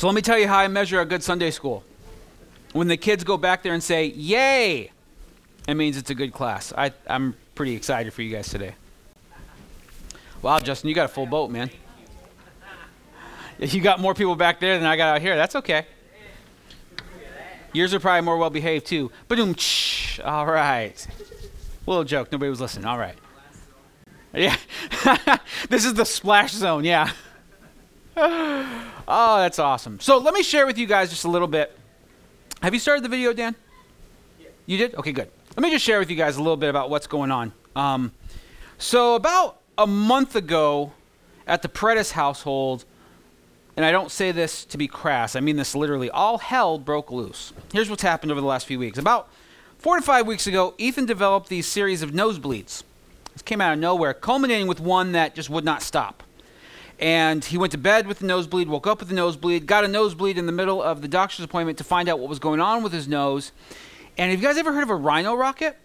So let me tell you how I measure a good Sunday school. When the kids go back there and say, Yay! It means it's a good class. I, I'm pretty excited for you guys today. Wow, Justin, you got a full boat, man. You got more people back there than I got out here. That's okay. Yours are probably more well behaved too. Boom, all right. Little joke. Nobody was listening. All right. Yeah. this is the splash zone. Yeah. oh, that's awesome. So let me share with you guys just a little bit. Have you started the video, Dan? Yeah. You did? Okay, good. Let me just share with you guys a little bit about what's going on. Um, so about a month ago, at the Paredes household, and I don't say this to be crass, I mean this literally, all hell broke loose. Here's what's happened over the last few weeks. About four to five weeks ago, Ethan developed these series of nosebleeds. This came out of nowhere, culminating with one that just would not stop. And he went to bed with the nosebleed, woke up with a nosebleed, got a nosebleed in the middle of the doctor's appointment to find out what was going on with his nose. And have you guys ever heard of a rhino rocket?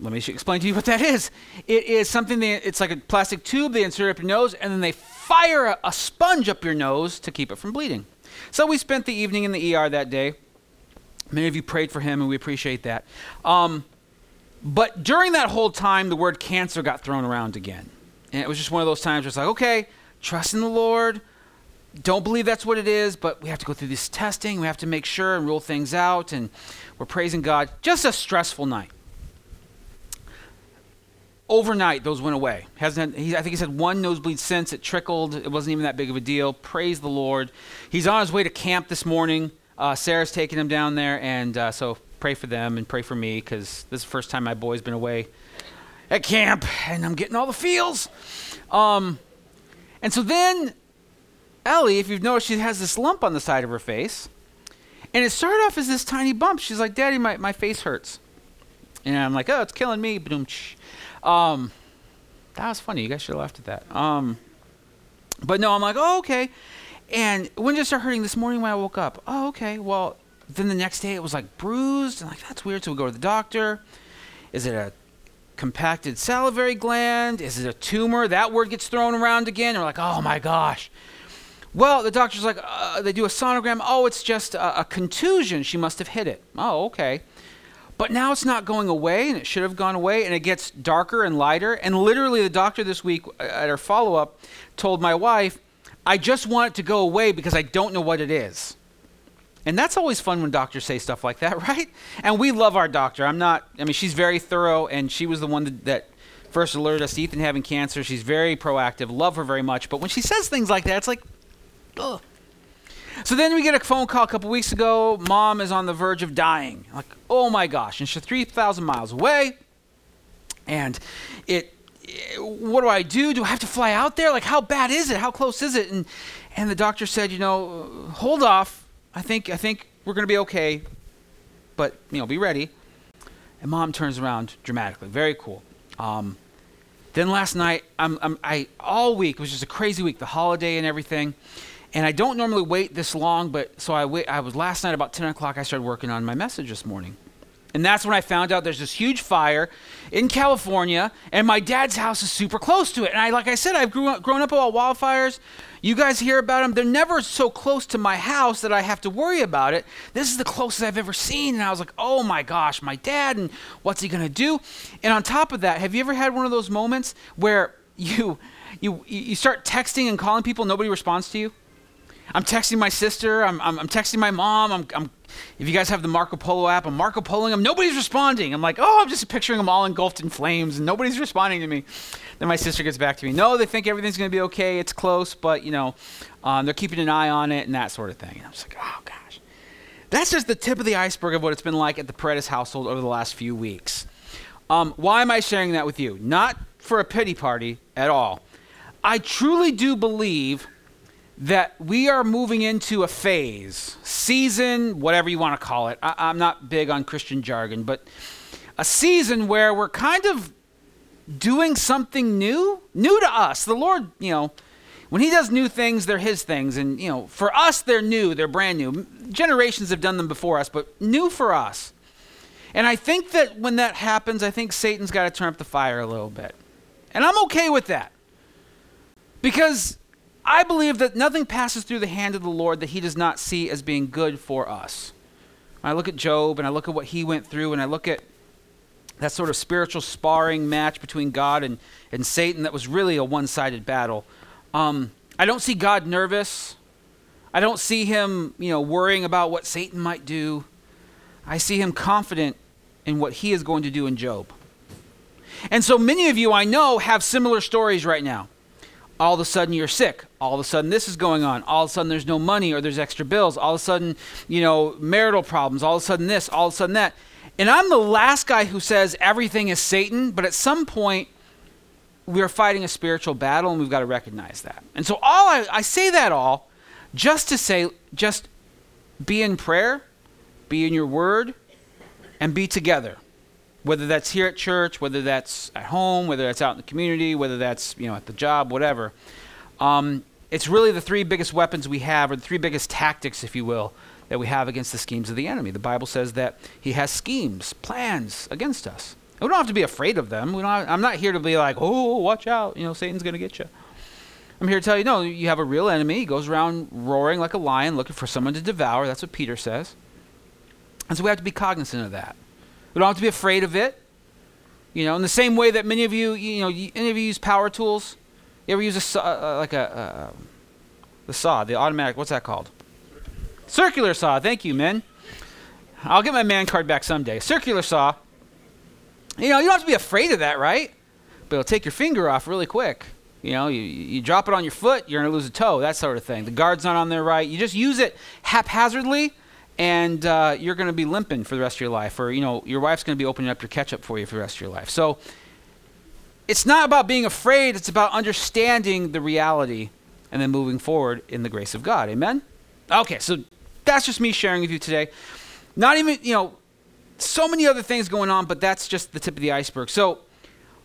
Let me explain to you what that is. It is something that it's like a plastic tube they insert up your nose, and then they fire a, a sponge up your nose to keep it from bleeding. So we spent the evening in the ER that day. Many of you prayed for him, and we appreciate that. Um, but during that whole time, the word cancer got thrown around again. And it was just one of those times where it's like, okay, trust in the Lord. Don't believe that's what it is, but we have to go through this testing. We have to make sure and rule things out. And we're praising God. Just a stressful night. Overnight, those went away. Hasn't he, I think he's had one nosebleed since. It trickled. It wasn't even that big of a deal. Praise the Lord. He's on his way to camp this morning. Uh, Sarah's taking him down there, and uh, so pray for them and pray for me because this is the first time my boy's been away at camp, and I'm getting all the feels. Um, and so then Ellie, if you've noticed, she has this lump on the side of her face. And it started off as this tiny bump. She's like, Daddy, my, my face hurts. And I'm like, oh, it's killing me. Um, that was funny. You guys should have laughed at that. Um, but no, I'm like, oh, okay. And when did it start hurting? This morning when I woke up. Oh, okay. Well, then the next day it was like bruised. And like, that's weird. So we go to the doctor. Is it a compacted salivary gland? Is it a tumor? That word gets thrown around again. And we're like, oh my gosh. Well, the doctor's like, uh, they do a sonogram. Oh, it's just a, a, contusion. She must have hit it. Oh, okay. But now it's not going away, and it should have gone away, and it gets darker and lighter. And literally, the doctor this week uh, at her follow up told my wife, I just want it to go away because I don't know what it is. And that's always fun when doctors say stuff like that, right? And we love our doctor. I'm not, I mean, she's very thorough, and she was the one that, that first alerted us to Ethan having cancer. She's very proactive, love her very much. But when she says things like that, it's like, ugh. So then we get a phone call a couple weeks ago. Mom is on the verge of dying. Like, oh my gosh. And she's 3,000 miles away. And it, it, what do I do? Do I have to fly out there? Like, how bad is it? How close is it? And, and the doctor said, you know, hold off. I think, I think we're to be okay. But, you know, be ready. And mom turns around dramatically. Very cool. Um, then last night, I'm, I'm, I all week it was just a crazy week, the holiday and everything. And I don't normally wait this long, but so I wait. I was last night about 10 o'clock. I started working on my message this morning. And that's when I found out there's this huge fire in California, and my dad's house is super close to it. And I, like I said, I've grew up, grown up about wildfires. You guys hear about them. They're never so close to my house that I have to worry about it. This is the closest I've ever seen. And I was like, oh my gosh, my dad, and what's he going to do? And on top of that, have you ever had one of those moments where you, you, you start texting and calling people, nobody responds to you? I'm texting my sister. I'm, I'm, I'm texting my mom. I'm, I'm, if you guys have the Marco Polo app, I'm Marco Poloing them. Nobody's responding. I'm like, oh, I'm just picturing them all engulfed in flames, and nobody's responding to me. Then my sister gets back to me. No, they think everything's going to be okay. It's close, but you know, um, they're keeping an eye on it and that sort of thing. And I'm just like, oh gosh, that's just the tip of the iceberg of what it's been like at the Paredes household over the last few weeks. Um, why am I sharing that with you? Not for a pity party at all. I truly do believe that we are moving into a phase, season, whatever you want to call it. I, am not big on Christian jargon, but a season where we're kind of doing something new, new to us. The Lord, you know, when He does new things, they're His things. And, you know, for us, they're new, they're brand new. Generations have done them before us, but new for us. And I think that when that happens, I think Satan's got to turn up the fire a little bit. And I'm okay with that. Because I believe that nothing passes through the hand of the Lord that he does not see as being good for us. I look at Job and I look at what he went through and I look at that sort of spiritual sparring match between God and, and Satan that was really a one sided battle. Um, I don't see God nervous. I don't see him, you know, worrying about what Satan might do. I see him confident in what he is going to do in Job. And so many of you I know have similar stories right now. All of a sudden you're sick. All of a sudden this is going on. All of a sudden there's no money or there's extra bills. All of a sudden, you know, marital problems. All of a sudden this, all of a sudden that. And I'm the last guy who says everything is Satan, but at some point we are fighting a spiritual battle and we've got to recognize that. And so all I, I say that all just to say just be in prayer, be in your word, and be together whether that's here at church, whether that's at home, whether that's out in the community, whether that's you know at the job, whatever. Um, it's really the three biggest weapons we have, or the three biggest tactics, if you will, that we have against the schemes of the enemy. The Bible says that he has schemes, plans against us. we don't have to be afraid of them. We don't have, I'm not here to be like, oh, watch out, you know, Satan's going to get you. I'm here to tell you, no, you have a real enemy. He goes around roaring like a lion, looking for someone to devour. That's what Peter says. And so we have to be cognizant of that. We don't have to be afraid of it. You know, in the same way that many of you, you know, any of you use power tools. You ever use a saw, uh, like a uh, the saw, the automatic? What's that called? Circular saw. Thank you, men. I'll get my man card back someday. Circular saw. You know, you don't have to be afraid of that, right? But it'll take your finger off really quick. You know, you, you drop it on your foot, you're going to lose a toe, that sort of thing. The guard's not on there right. You just use it haphazardly and uh, you're going to be limping for the rest of your life, or you know your wife's going to be opening up your ketchup for you for the rest of your life. So it's not about being afraid; it's about understanding the reality and then moving forward in the grace of God. Amen. Okay, so that's just me sharing with you today. Not even you know so many other things going on, but that's just the tip of the iceberg. So.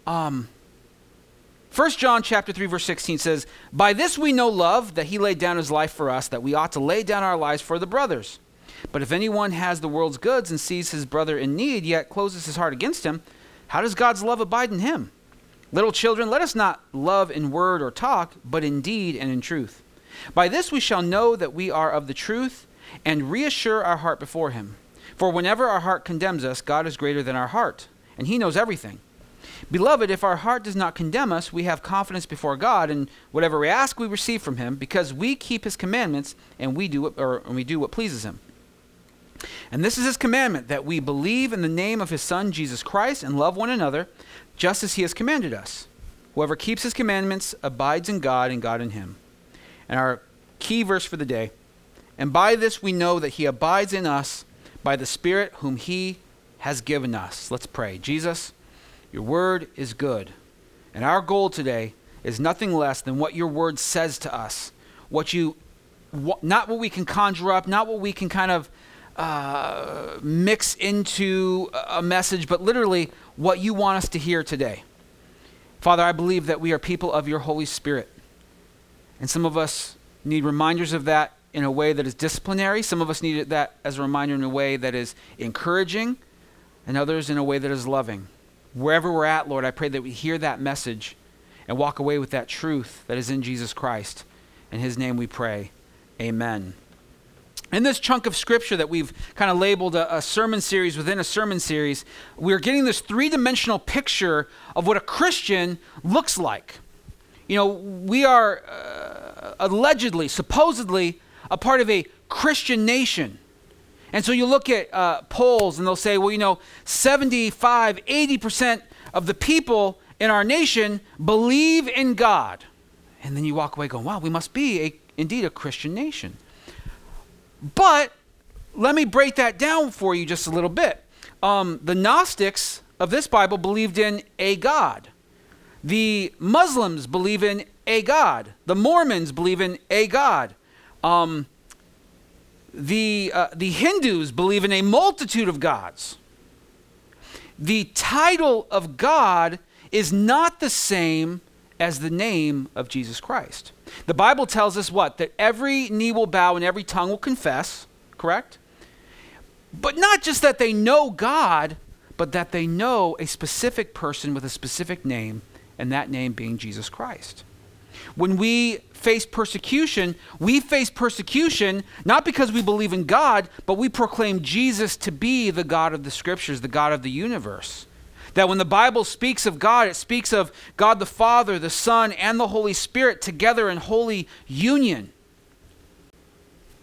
Um, 1 John chapter 3 verse 16 says, "By this we know love, that he laid down his life for us, that we ought to lay down our lives for the brothers." But if anyone has the world's goods and sees his brother in need, yet closes his heart against him, how does God's love abide in him? Little children, let us not love in word or talk, but in deed and in truth. By this we shall know that we are of the truth and reassure our heart before him. For whenever our heart condemns us, God is greater than our heart, and he knows everything. Beloved, if our heart does not condemn us, we have confidence before God, and whatever we ask, we receive from Him, because we keep His commandments and we do what, or we do what pleases Him. And this is his commandment that we believe in the name of his Son, Jesus Christ, and love one another, just as he has commanded us. Whoever keeps his commandments abides in God, and God in him. And our key verse for the day and by this we know that he abides in us by the Spirit whom he has given us. Let's pray. Jesus, your word is good. And our goal today is nothing less than what your word says to us. What you, not what we can conjure up, not what we can kind of uh, mix into a message, but literally what you want us to hear today. Father, I believe that we are people of your Holy Spirit. And some of us need reminders of that in a way that is disciplinary. Some of us need that as a reminder in a way that is encouraging, and others in a way that is loving. Wherever we're at, Lord, I pray that we hear that message and walk away with that truth that is in Jesus Christ. In his name we pray. Amen. In this chunk of scripture that we've kind of labeled a, a, sermon series within a sermon series, we're getting this three dimensional picture of what a Christian looks like. You know, we are uh, allegedly, supposedly, a part of a Christian nation. And so you look at uh, polls and they'll say, well, you know, 75, 80% of the people in our nation believe in God. And then you walk away going, wow, we must be a, indeed a Christian nation. But let me break that down for you just a little bit. Um, the Gnostics of this Bible believed in a God. The Muslims believe in a God. The Mormons believe in a God. Um, the, uh, the Hindus believe in a multitude of gods. The title of God is not the same as the name of Jesus Christ. The Bible tells us what? That every knee will bow and every tongue will confess, correct? But not just that they know God, but that they know a specific person with a specific name, and that name being Jesus Christ. when we face persecution, we face persecution not because we believe in God, but we proclaim Jesus to be the God of the scriptures, the God of the universe. That when the Bible speaks of God, it speaks of God the Father, the Son, and the Holy Spirit together in holy union.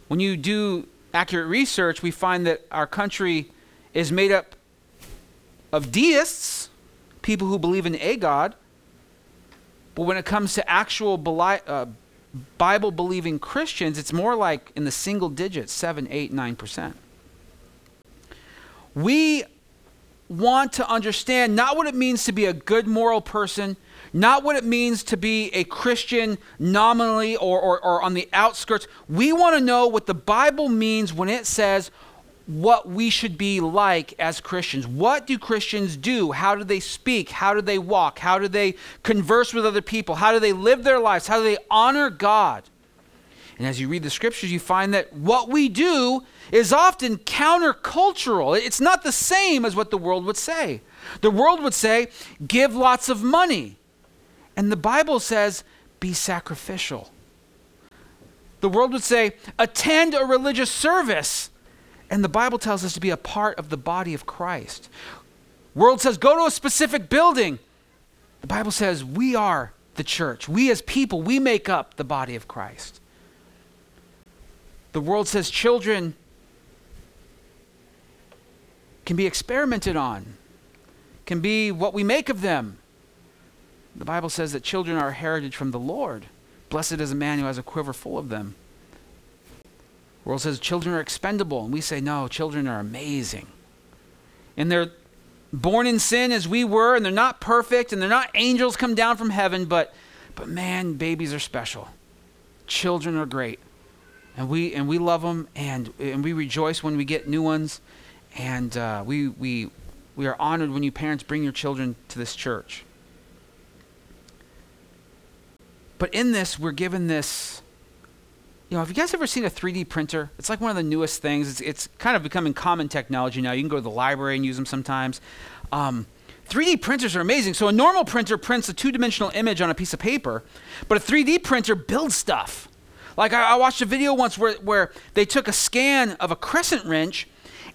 When you do accurate research, we find that our country is made up of deists, people who believe in a God. But when it comes to actual uh, Bible believing Christians, it's more like in the single digits 7, 8, 9%. We want to understand not what it means to be a good moral person, not what it means to be a Christian nominally or, or, or on the outskirts. We want to know what the Bible means when it says what we should be like as Christians. What do Christians do? How do they speak? How do they walk? How do they converse with other people? How do they live their lives? How do they honor God? And as you read the scriptures, you find that what we do is often countercultural. It's not the same as what the world would say. The world would say, give lots of money. And the Bible says, be sacrificial. The world would say, attend a religious service. And the Bible tells us to be a part of the body of Christ. World says, go to a specific building. The Bible says, we are the church. We as people, we make up the body of Christ. The world says children can be experimented on, can be what we make of them. The Bible says that children are a heritage from the Lord. Blessed is a man who has a quiver full of them. The world says children are expendable, and we say, no, children are amazing. And they're born in sin as we were, and they're not perfect, and they're not angels come down from heaven, but, but man, babies are special. Children are great and we and we love them, and and we rejoice when we get new ones, and uh, we we we are honored when you parents bring your children to this church. But in this, we're given this. You know, have you guys ever seen a 3D printer? It's like one of the newest things. It's, it's kind of becoming common technology now. You can go to the library and use them sometimes. Um, 3D printers are amazing. So a normal printer prints a two-dimensional image on a piece of paper, but a 3D printer builds stuff. Like I, I watched a video once where, where they took a scan of a crescent wrench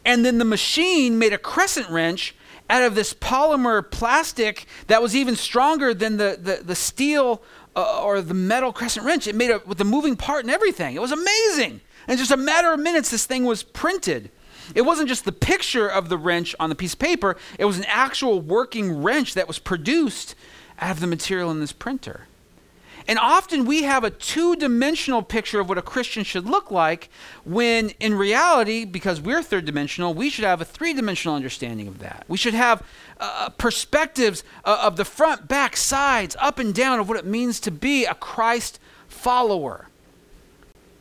and then the machine made a crescent wrench out of this polymer plastic that was even stronger than the, the, the steel uh, or the metal crescent wrench. It made it with the moving part and everything. It was amazing. And just a matter of minutes, this thing was printed. It wasn't just the picture of the wrench on the piece of paper, it was an actual working wrench that was produced out of the material in this printer. And often we have a two dimensional picture of what a Christian should look like, when in reality, because we're third dimensional, we should have a three dimensional understanding of that. We should have uh, perspectives uh, of the front, back, sides, up and down of what it means to be a Christ follower.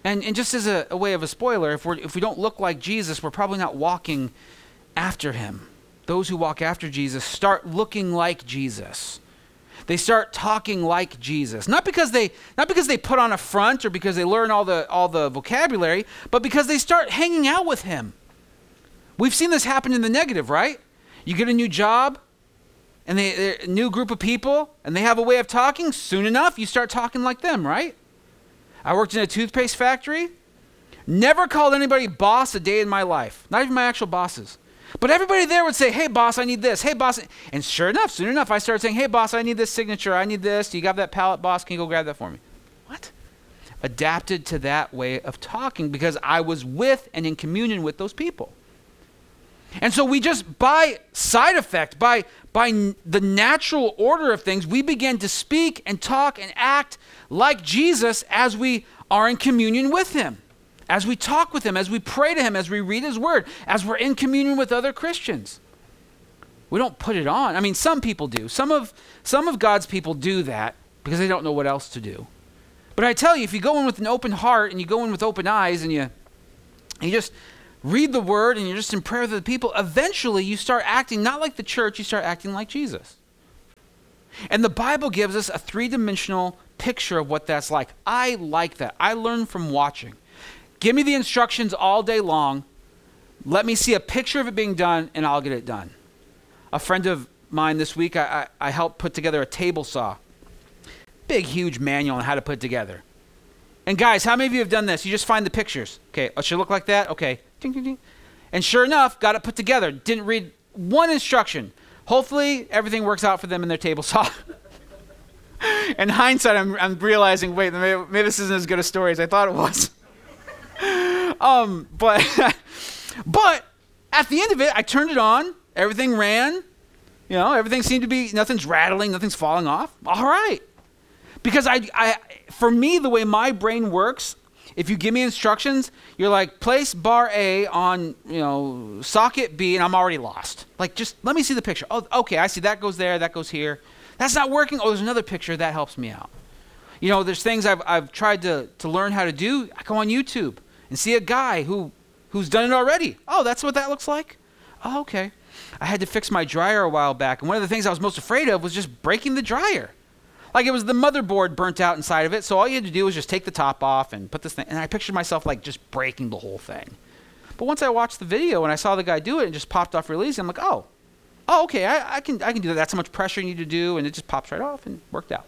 And, and just as a, a way of a spoiler, if, we're, if we don't look like Jesus, we're probably not walking after him. Those who walk after Jesus start looking like Jesus. They start talking like Jesus. Not because they not because they put on a front or because they learn all the all the vocabulary, but because they start hanging out with him. We've seen this happen in the negative, right? You get a new job and they a new group of people and they have a way of talking, soon enough you start talking like them, right? I worked in a toothpaste factory. Never called anybody boss a day in my life. Not even my actual bosses. But everybody there would say, hey, boss, I need this. Hey, boss. And sure enough, soon enough, I started saying, hey, boss, I need this signature. I need this. Do you got that palette, boss? Can you go grab that for me? What? Adapted to that way of talking because I was with and in communion with those people. And so we just, by side effect, by, by the natural order of things, we begin to speak and talk and act like Jesus as we are in communion with him as we talk with Him, as we pray to Him, as we read His Word, as we're in communion with other Christians. We don't put it on. I mean, some people do. Some of, some of God's people do that because they don't know what else to do. But I tell you, if you go in with an open heart and you go in with open eyes and you, you just read the Word and you're just in prayer with the people, eventually you start acting not like the church, you start acting like Jesus. And the Bible gives us a three dimensional picture of what that's like. I like that. I learn from watching. Give me the instructions all day long. Let me see a picture of it being done, and I'll get it done. A friend of mine this week, I, I, I helped put together a table saw. big, huge manual on how to put together. And guys, how many of you have done this? You just find the pictures. Okay, it should look like that. Okay, ding, ding, ding. And sure enough, got it put together. Didn't read one instruction. Hopefully, everything works out for them in their table saw. in hindsight, I'm, I'm realizing, wait, maybe, maybe, this isn't as good a story as I thought it was. um, but, but at the end of it, I turned it on. Everything ran. You know, everything seemed to be, nothing's rattling, nothing's falling off. All right. Because I, I, for me, the way my brain works, if you give me instructions, you're like, place bar A on, you know, socket B, and I'm already lost. Like, just let me see the picture. Oh, okay, I see that goes there, that goes here. That's not working. Oh, there's another picture that helps me out. You know, there's things I've, I've tried to, to learn how to do. I go on YouTube and see a guy who, who's done it already. Oh, that's what that looks like? Oh, okay. I had to fix my dryer a while back, and one of the things I was most afraid of was just breaking the dryer. Like it was the motherboard burnt out inside of it, so all you had to do was just take the top off and put this thing. And I pictured myself like just breaking the whole thing. But once I watched the video and I saw the guy do it and just popped off really easy, I'm like, oh, oh, okay, I, I can I can do that. That's how much pressure you need to do, and it just pops right off and worked out.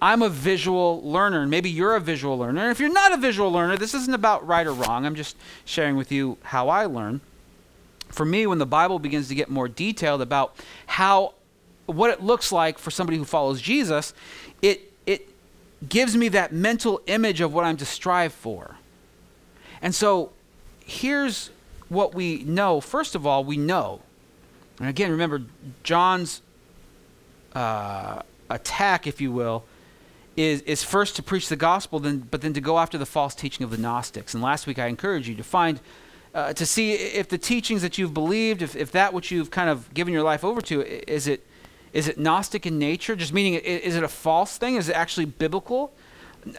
I'm a visual learner, and maybe you're a visual learner. And if you're not a visual learner, this isn't about right or wrong. I'm just sharing with you how I learn. For me, when the Bible begins to get more detailed about how what it looks like for somebody who follows Jesus, it, it gives me that mental image of what I'm to strive for. And so here's what we know. First of all, we know. And again, remember, John's uh, attack, if you will, is, is first to preach the gospel, then, but then to go after the false teaching of the Gnostics. And last week I encouraged you to find, uh, to see if the teachings that you've believed, if, if that which you've kind of given your life over to, is it is it Gnostic in nature? Just meaning, is it a false thing? Is it actually biblical?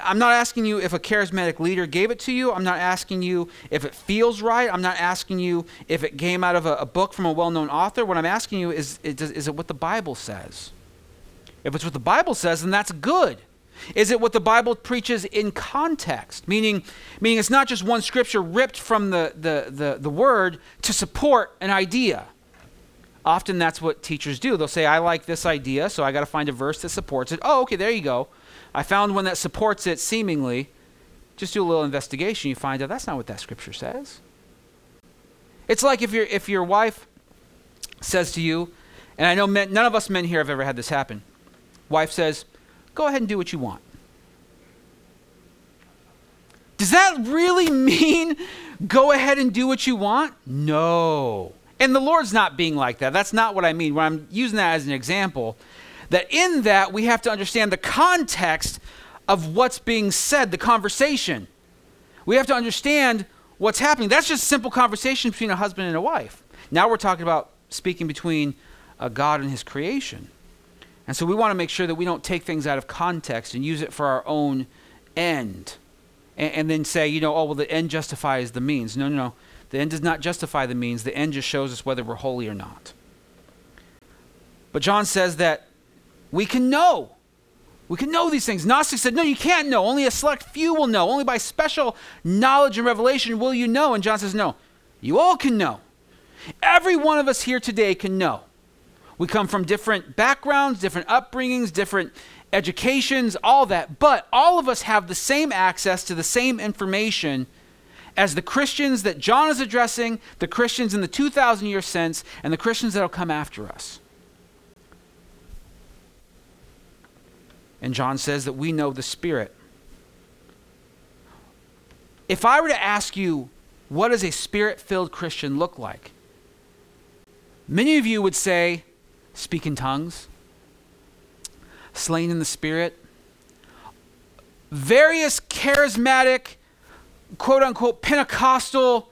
I'm not asking you if a charismatic leader gave it to you. I'm not asking you if it feels right. I'm not asking you if it came out of a, a book from a well known author. What I'm asking you is is it what the Bible says? If it's what the Bible says, then that's good. Is it what the Bible preaches in context? Meaning, meaning it's not just one scripture ripped from the, the, the, the word to support an idea. Often that's what teachers do. They'll say, I like this idea, so I got to find a verse that supports it. Oh, okay, there you go. I found one that supports it seemingly. Just do a little investigation. You find out that's not what that scripture says. It's like if, your if your wife says to you, and I know men, none of us men here have ever had this happen. Wife says, Go ahead and do what you want. Does that really mean go ahead and do what you want? No. And the Lord's not being like that. That's not what I mean. When I'm using that as an example, that in that we have to understand the context of what's being said, the conversation. We have to understand what's happening. That's just simple conversation between a husband and a wife. Now we're talking about speaking between uh, God and his creation. And so we want to make sure that we don't take things out of context and use it for our own end. And, and then say, you know, oh, well, the end justifies the means. No, no, no. The end does not justify the means, the end just shows us whether we're holy or not. But John says that we can know. We can know these things. Gnostics said, no, you can't know. Only a select few will know. Only by special knowledge and revelation will you know. And John says, no, you all can know. Every one of us here today can know. We come from different backgrounds, different upbringings, different educations, all that. But all of us have the same access to the same information as the Christians that John is addressing, the Christians in the 2,000 year sense, and the Christians that will come after us. And John says that we know the Spirit. If I were to ask you, what does a spirit filled Christian look like? Many of you would say, speak in tongues, slain in the Spirit, various charismatic quote unquote Pentecostal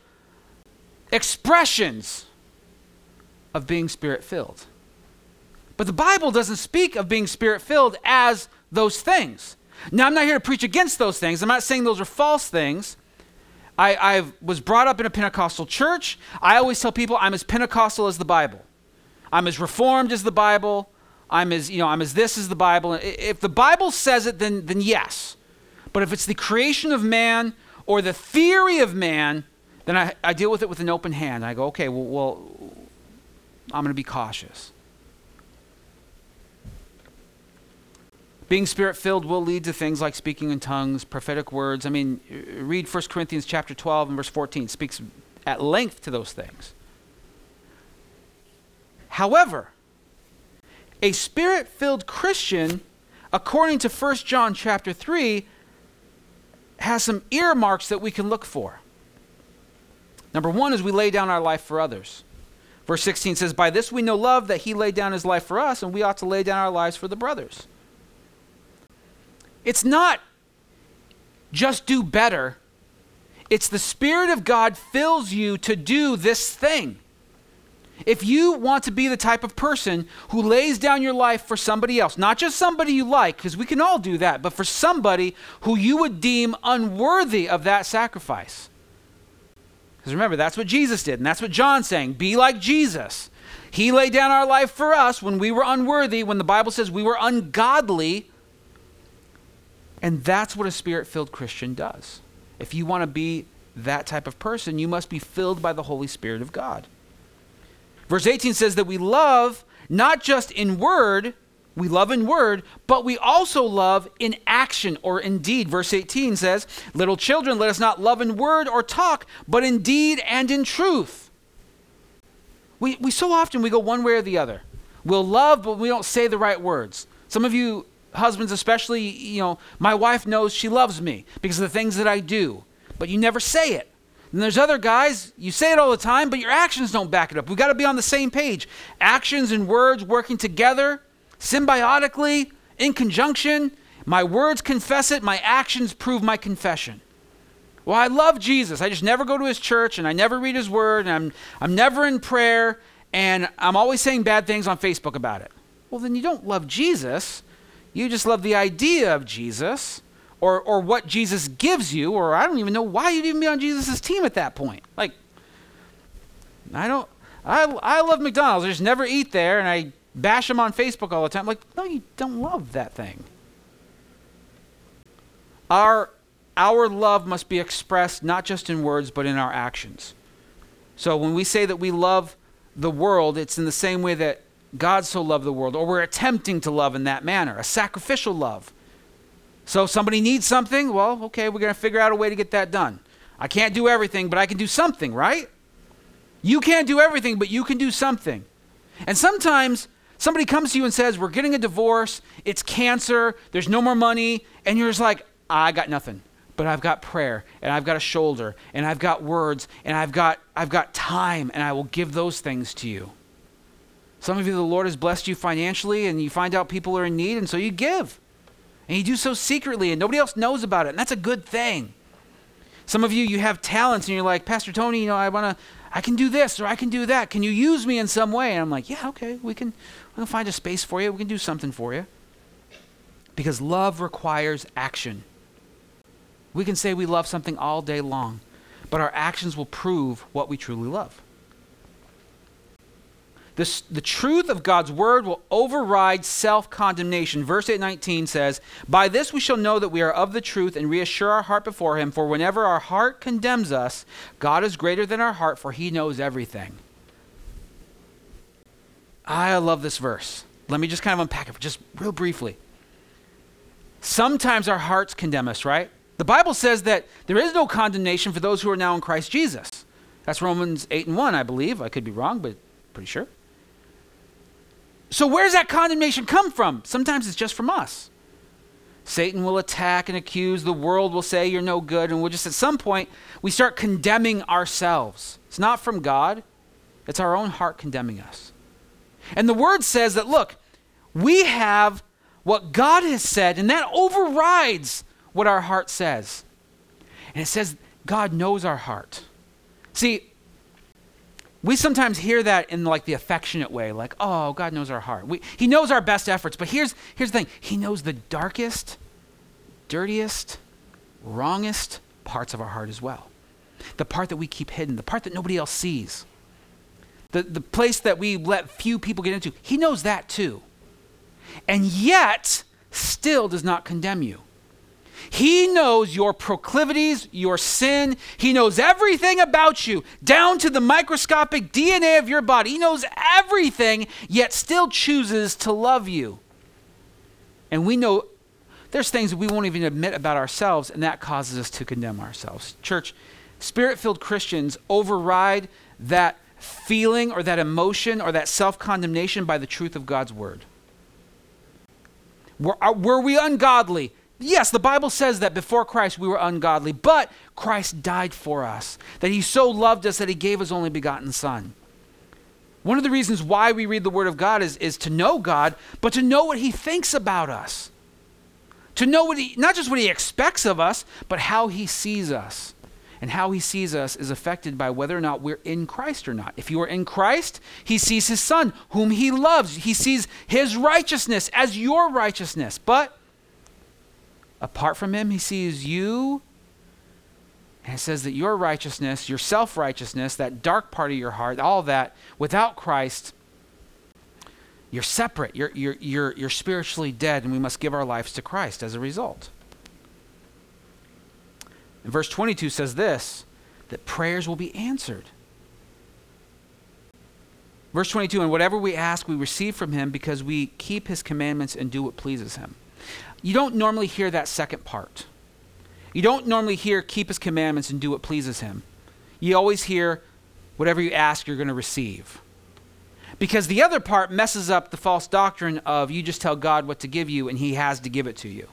expressions of being spirit filled. But the Bible doesn't speak of being spirit filled as those things. Now, I'm not here to preach against those things. I'm not saying those are false things. I, I was brought up in a Pentecostal church. I always tell people I'm as Pentecostal as the Bible. I'm as reformed as the Bible. I'm as, you know, I'm as this as the Bible. If the Bible says it, then, then yes. But if it's the creation of man or the theory of man, then I, I deal with it with an open hand. I go, okay, well, well I'm going to be cautious. Being spirit filled will lead to things like speaking in tongues, prophetic words. I mean, read 1 Corinthians chapter 12 and verse 14 it speaks at length to those things. However, a spirit-filled Christian, according to 1 John chapter 3, has some earmarks that we can look for. Number 1 is we lay down our life for others. Verse 16 says, By this we know love, that he laid down his life for us, and we ought to lay down our lives for the brothers. It's not just do better, it's the Spirit of God fills you to do this thing. If you want to be the type of person who lays down your life for somebody else, not just somebody you like, because we can all do that, but for somebody who you would deem unworthy of that sacrifice. Because remember, that's what Jesus did, and that's what John's saying. Be like Jesus. He laid down our life for us when we were unworthy, when the Bible says we were ungodly. And that's what a spirit filled Christian does. If you want to be that type of person, you must be filled by the Holy Spirit of God. Verse 18 says that we love not just in word, we love in word, but we also love in action or in deed. Verse 18 says, Little children, let us not love in word or talk, but in deed and in truth. We, we so often we go one way or the other. We'll love, but we don't say the right words. Some of you husbands especially, you know, my wife knows she loves me because of the things that I do, but you never say it. And there's other guys, you say it all the time, but your actions don't back it up. We've got to be on the same page. Actions and words working together, symbiotically, in conjunction. My words confess it, my actions prove my confession. Well, I love Jesus. I just never go to his church and I never read his word and I'm, I'm never in prayer and I'm always saying bad things on Facebook about it. Well, then you don't love Jesus. You just love the idea of Jesus or, or what Jesus gives you, or I don't even know why you'd even be on Jesus' team at that point. Like, I don't, I, I love McDonald's. I just never eat there, and I bash them on Facebook all the time. Like, no, you don't love that thing. Our, our love must be expressed not just in words, but in our actions. So when we say that we love the world, it's in the same way that God so loved the world, or we're attempting to love in that manner, a sacrificial love. So somebody needs something, well, okay, we're going to figure out a way to get that done. I can't do everything, but I can do something, right? You can't do everything, but you can do something. And sometimes somebody comes to you and says, We're getting a divorce, it's cancer, there's no more money, and you're just like, I got nothing. But I've got prayer, and I've got a shoulder, and I've got words, and I've got I've got time, and I will give those things to you. Some of you, the Lord has blessed you financially, and you find out people are in need, and so you give. And you do so secretly, and nobody else knows about it, and that's a good thing. Some of you, you have talents, and you're like, Pastor Tony, you know, I want to, I can do this or I can do that. Can you use me in some way? And I'm like, yeah, okay, we can, we can find a space for you. We can do something for you. Because love requires action. We can say we love something all day long, but our actions will prove what we truly love. This, the truth of God's word will override self condemnation. Verse 819 says, By this we shall know that we are of the truth and reassure our heart before Him, for whenever our heart condemns us, God is greater than our heart, for He knows everything. I love this verse. Let me just kind of unpack it just real briefly. Sometimes our hearts condemn us, right? The Bible says that there is no condemnation for those who are now in Christ Jesus. That's Romans 8 and 1, I believe. I could be wrong, but pretty sure. So, where does that condemnation come from? Sometimes it's just from us. Satan will attack and accuse. The world will say you're no good. And we'll just, at some point, we start condemning ourselves. It's not from God, it's our own heart condemning us. And the word says that, look, we have what God has said, and that overrides what our heart says. And it says God knows our heart. See, we sometimes hear that in like the affectionate way, like, oh, God knows our heart. We, he knows our best efforts, but here's, here's the thing He knows the darkest, dirtiest, wrongest parts of our heart as well. The part that we keep hidden, the part that nobody else sees, the, the place that we let few people get into. He knows that too. And yet, still does not condemn you. He knows your proclivities, your sin. He knows everything about you, down to the microscopic DNA of your body. He knows everything, yet still chooses to love you. And we know there's things that we won't even admit about ourselves, and that causes us to condemn ourselves. Church, spirit filled Christians override that feeling or that emotion or that self condemnation by the truth of God's word. Were, were we ungodly? Yes, the Bible says that before Christ we were ungodly, but Christ died for us, that he so loved us that he gave his only begotten Son. One of the reasons why we read the Word of God is, is to know God, but to know what he thinks about us. To know what he, not just what he expects of us, but how he sees us. And how he sees us is affected by whether or not we're in Christ or not. If you are in Christ, he sees his Son, whom he loves. He sees his righteousness as your righteousness. But apart from him, he sees you. And it says that your righteousness, your self righteousness, that dark part of your heart, all that, without Christ, you're separate. You're, you're, you're, you're spiritually dead, and we must give our lives to Christ as a result. And verse 22 says this that prayers will be answered. Verse 22 And whatever we ask, we receive from him because we keep his commandments and do what pleases him. You don't normally hear that second part. You don't normally hear keep his commandments and do what pleases him. You always hear whatever you ask, you're going to receive. Because the other part messes up the false doctrine of you just tell God what to give you and he has to give it to you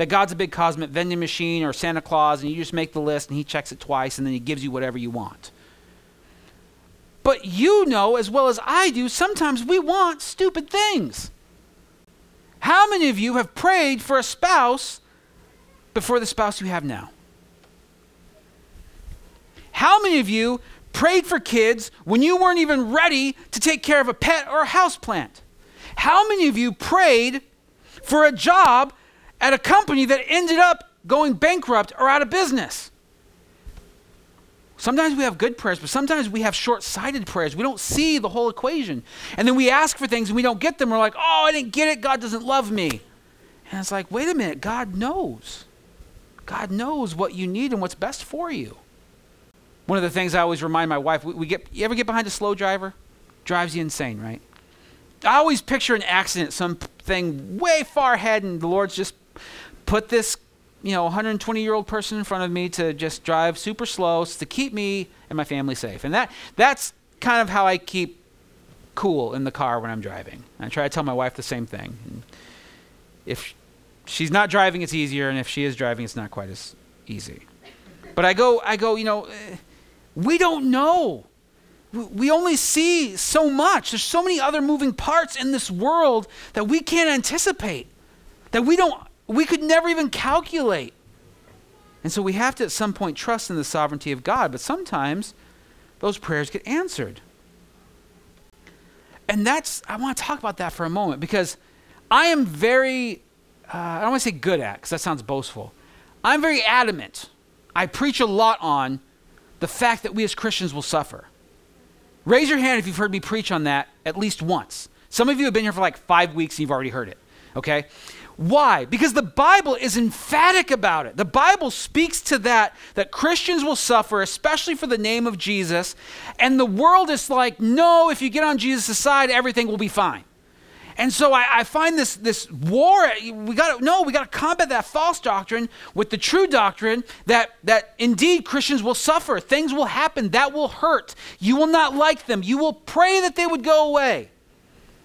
that God's a big cosmic vending machine or Santa Claus, and you just make the list and He checks it twice, and then He gives you whatever you want. But you know as well as I do, sometimes we want stupid things. How many of you have prayed for a spouse before the spouse you have now? How many of you prayed for kids when you weren't even ready to take care of a pet or a house plant? How many of you prayed for a job at a company that ended up going bankrupt or out of business. Sometimes we have good prayers, but sometimes we have short sighted prayers. We don't see the whole equation. And then we ask for things and we don't get them. We're like, oh, I didn't get it. God doesn't love me. And it's like, wait a minute. God knows. God knows what you need and what's best for you. One of the things I always remind my wife we, we get, you ever get behind a slow driver? Drives you insane, right? I always picture an accident, something way far ahead, and the Lord's just put this you know 120 year old person in front of me to just drive super slow to keep me and my family safe. And that that's kind of how i keep cool in the car when i'm driving. I try to tell my wife the same thing. And if she's not driving it's easier and if she is driving it's not quite as easy. But i go i go you know eh, we don't know. We only see so much. There's so many other moving parts in this world that we can't anticipate that we don't we could never even calculate. And so we have to at some point trust in the sovereignty of God, but sometimes those prayers get answered. And that's, I want to talk about that for a moment because I am very, uh, I don't want to say good at, because that sounds boastful. I'm very adamant. I preach a lot on the fact that we as Christians will suffer. Raise your hand if you've heard me preach on that at least once. Some of you have been here for like five weeks and you've already heard it, okay? Why? Because the Bible is emphatic about it. The Bible speaks to that, that Christians will suffer, especially for the name of Jesus. And the world is like, no, if you get on Jesus' side, everything will be fine. And so I, I find this, this war, we got to, no, we got to combat that false doctrine with the true doctrine that, that indeed Christians will suffer. Things will happen. That will hurt. You will not like them. You will pray that they would go away.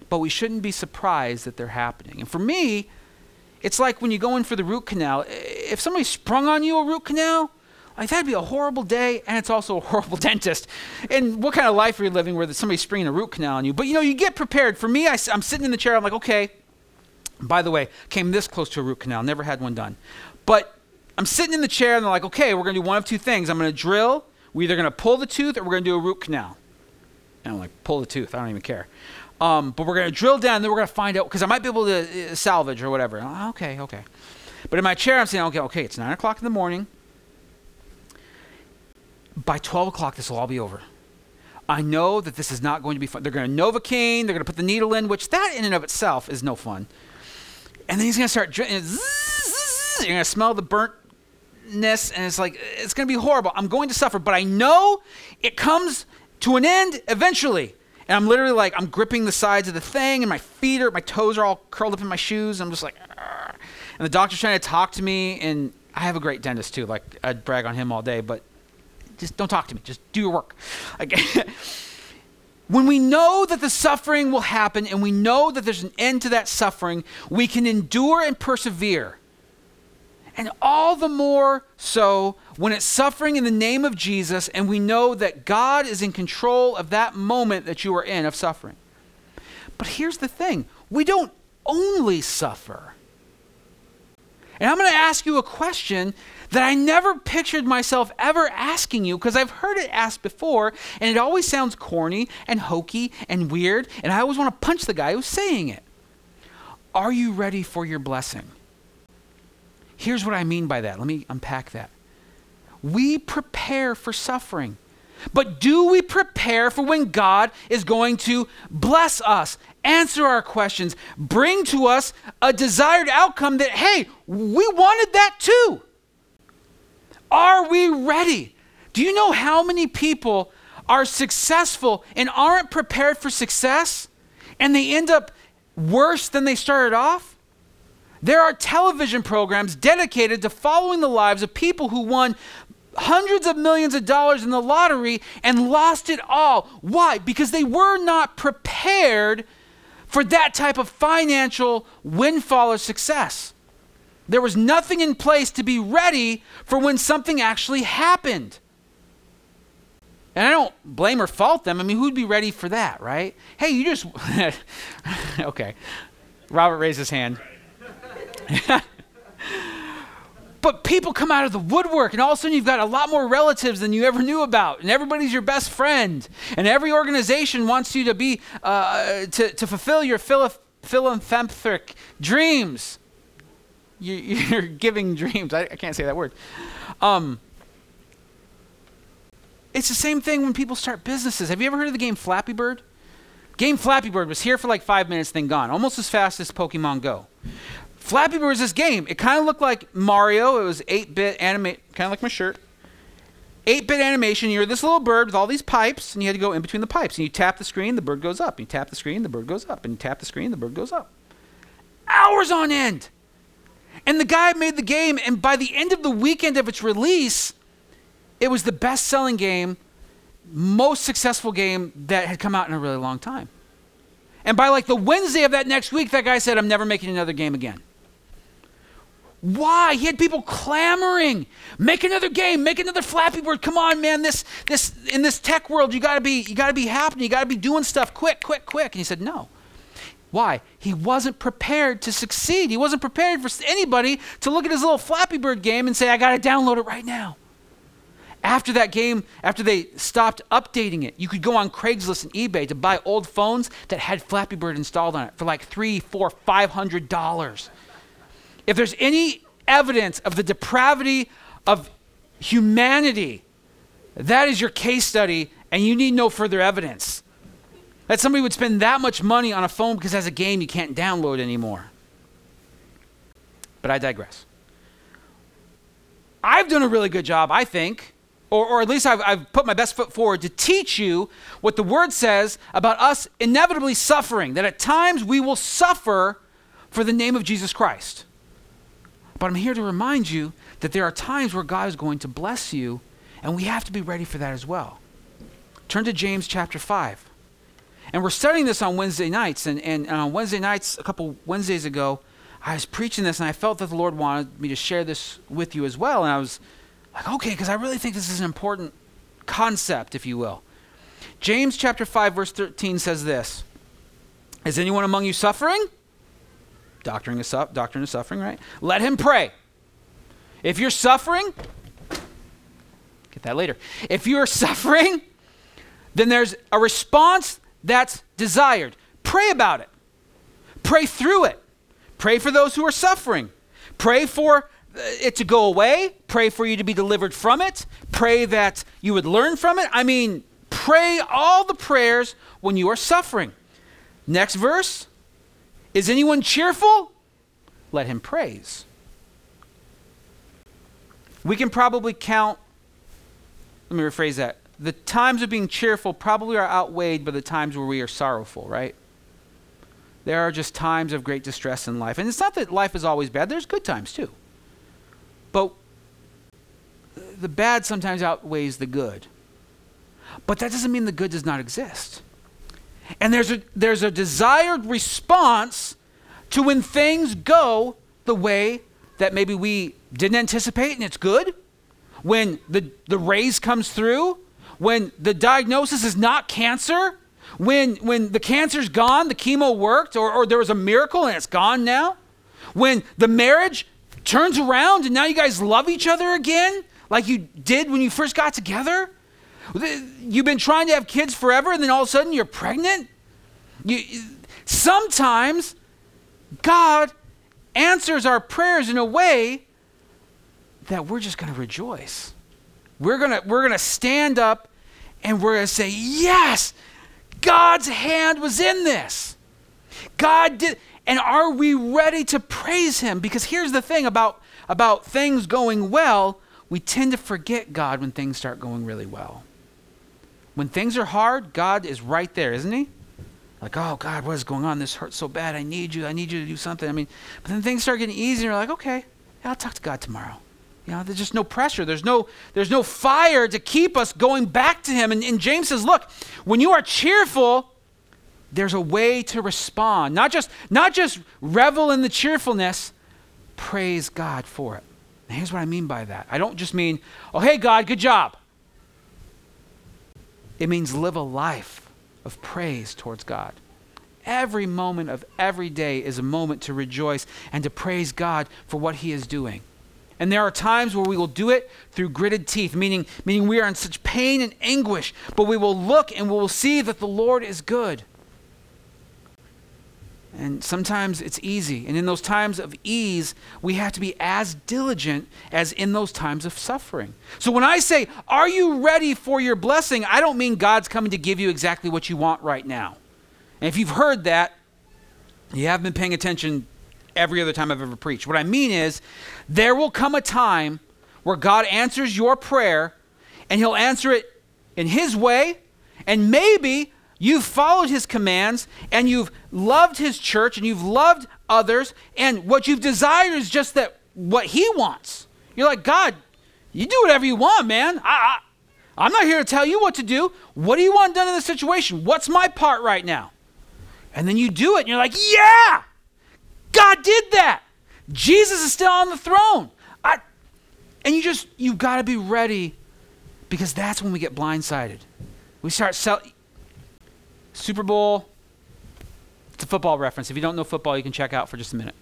But we shouldn't be surprised that they're happening. And for me, it's like when you go in for the root canal. If somebody sprung on you a root canal, like that'd be a horrible day, and it's also a horrible dentist. And what kind of life are you living where somebody's springing a root canal on you? But you know, you get prepared. For me, I, I'm sitting in the chair. I'm like, okay. By the way, came this close to a root canal. Never had one done. But I'm sitting in the chair, and they're like, okay, we're gonna do one of two things. I'm gonna drill. We're either gonna pull the tooth, or we're gonna do a root canal. And I'm like, pull the tooth. I don't even care. Um, but we're going to drill down, and then we're going to find out because I might be able to uh, salvage or whatever. Oh, okay, okay. But in my chair, I'm saying, okay, okay, it's nine o'clock in the morning. By 12 o'clock, this will all be over. I know that this is not going to be fun. They're going to Novocaine, they're going to put the needle in, which that in and of itself is no fun. And then he's going to start, you're going to smell the burntness, and it's like, it's going to be horrible. I'm going to suffer, but I know it comes to an end eventually. And I'm literally like, I'm gripping the sides of the thing, and my feet are, my toes are all curled up in my shoes. I'm just like, and the doctor's trying to talk to me, and I have a great dentist too. Like I'd brag on him all day, but just don't talk to me. Just do your work. Like, when we know that the suffering will happen and we know that there's an end to that suffering, we can endure and persevere. And all the more so when it's suffering in the name of Jesus and we know that God is in control of that moment that you are in of suffering. But here's the thing we don't only suffer. And I'm going to ask you a question that I never pictured myself ever asking you because I've heard it asked before and it always sounds corny and hokey and weird, and I always want to punch the guy who's saying it. Are you ready for your blessing? Here's what I mean by that. Let me unpack that. We prepare for suffering. But do we prepare for when God is going to bless us, answer our questions, bring to us a desired outcome that, hey, we wanted that too? Are we ready? Do you know how many people are successful and aren't prepared for success and they end up worse than they started off? There are television programs dedicated to following the lives of people who won hundreds of millions of dollars in the lottery and lost it all. Why? Because they were not prepared for that type of financial windfall or success. There was nothing in place to be ready for when something actually happened. And I don't blame or fault them. I mean, who'd be ready for that, right? Hey, you just. okay. Robert raised his hand. but people come out of the woodwork, and all of a sudden you've got a lot more relatives than you ever knew about, and everybody's your best friend, and every organization wants you to be uh, to, to fulfill your philanthropic dreams you, are giving dreams. I, can't say that word. Um, it's the same thing when people start businesses. Have you ever heard of the game Flappy Bird? Game Flappy Bird was here for like five minutes, then gone, almost as fast as Pokemon Go. Flappy Bird was this game. It kind of looked like Mario. It was 8-bit animate, kind of like my shirt. 8-bit animation. You're this little bird with all these pipes, and you had to go in between the pipes. And you tap the screen, the bird goes up. You tap the screen, the bird goes up. And you tap the screen, the bird goes up. Hours on end. And the guy made the game, and by the end of the weekend of its release, it was the best selling game, most successful game that had come out in a really long time. And by like the Wednesday of that next week, that guy said, I'm never making another game again. Why? He had people clamoring, make another game, make another Flappy Bird. Come on, man! This, this, in this tech world, you gotta be, you gotta be happening. You gotta be doing stuff quick, quick, quick. And he said, no. Why? He wasn't prepared to succeed. He wasn't prepared for anybody to look at his little Flappy Bird game and say, I got to download it right now. After that game, after they stopped updating it, you could go on Craigslist and eBay to buy old phones that had Flappy Bird installed on it for like three, four, five hundred dollars. If there's any evidence of the depravity of humanity, that is your case study, and you need no further evidence. That somebody would spend that much money on a phone because as a game you can't download anymore. But I digress. I've done a really good job, I think, or, or at least I've, I've put my best foot forward to teach you what the word says about us inevitably suffering, that at times we will suffer for the name of Jesus Christ. But I'm here to remind you that there are times where God is going to bless you, and we have to be ready for that as well. Turn to James chapter 5. And we're studying this on Wednesday nights. And, and on Wednesday nights, a couple Wednesdays ago, I was preaching this and I felt that the Lord wanted me to share this with you as well. And I was like, okay, because I really think this is an important concept, if you will. James chapter 5, verse 13 says this Is anyone among you suffering? Doctrine of, su- doctrine of suffering, right? Let him pray. If you're suffering, get that later. If you're suffering, then there's a response that's desired. Pray about it. Pray through it. Pray for those who are suffering. Pray for uh, it to go away. Pray for you to be delivered from it. Pray that you would learn from it. I mean, pray all the prayers when you are suffering. Next verse Is anyone cheerful? Let him praise. We can probably count, let me rephrase that the times of being cheerful probably are outweighed by the times where we are sorrowful, right? there are just times of great distress in life. And it's not that life is always bad, there's good times too. But the bad sometimes outweighs the good. But that doesn't mean the good does not exist. And there's a, there's a desired response to when things go the way that maybe we didn't anticipate and it's good. When the, the raise comes through, when the diagnosis is not cancer, when, when the cancer's gone, the chemo worked, or, or there was a miracle and it's gone now. When the marriage turns around and now you guys love each other again, like you did when you first got together. You've been trying to have kids forever, and then all of a sudden you're pregnant. You, sometimes God answers our prayers in a way that we're just going to rejoice. We're going to we're going to stand up and we're going to say, "Yes, God's hand was in this. God did and are we ready to praise him? Because here's the thing about about things going well, we tend to forget God when things start going really well. When things are hard, God is right there, isn't he? Like, oh God, what is going on? This hurts so bad. I need you. I need you to do something. I mean, but then things start getting easier. You're like, okay, yeah, I'll talk to God tomorrow. You know, there's just no pressure. There's no, there's no fire to keep us going back to Him. And, and James says, look, when you are cheerful, there's a way to respond. Not just, not just revel in the cheerfulness, praise God for it. And here's what I mean by that. I don't just mean, oh, hey, God, good job. It means live a life of praise towards God. Every moment of every day is a moment to rejoice and to praise God for what He is doing. And there are times where we will do it through gritted teeth, meaning, meaning we are in such pain and anguish, but we will look and we will see that the Lord is good. And sometimes it's easy. And in those times of ease, we have to be as diligent as in those times of suffering. So when I say, Are you ready for your blessing? I don't mean God's coming to give you exactly what you want right now. And if you've heard that, you haven't been paying attention every other time I've ever preached. What I mean is, there will come a time where God answers your prayer, and He'll answer it in His way, and maybe You've followed his commands and you've loved his church and you've loved others, and what you've desired is just that what he wants. You're like, God, you do whatever you want, man. I, I, I'm not here to tell you what to do. What do you want done in this situation? What's my part right now? And then you do it, and you're like, yeah, God did that. Jesus is still on the throne. I, and you just, you've got to be ready because that's when we get blindsided. We start selling Super Bowl, it's a football reference. If you don't know football, you can check out for just a minute.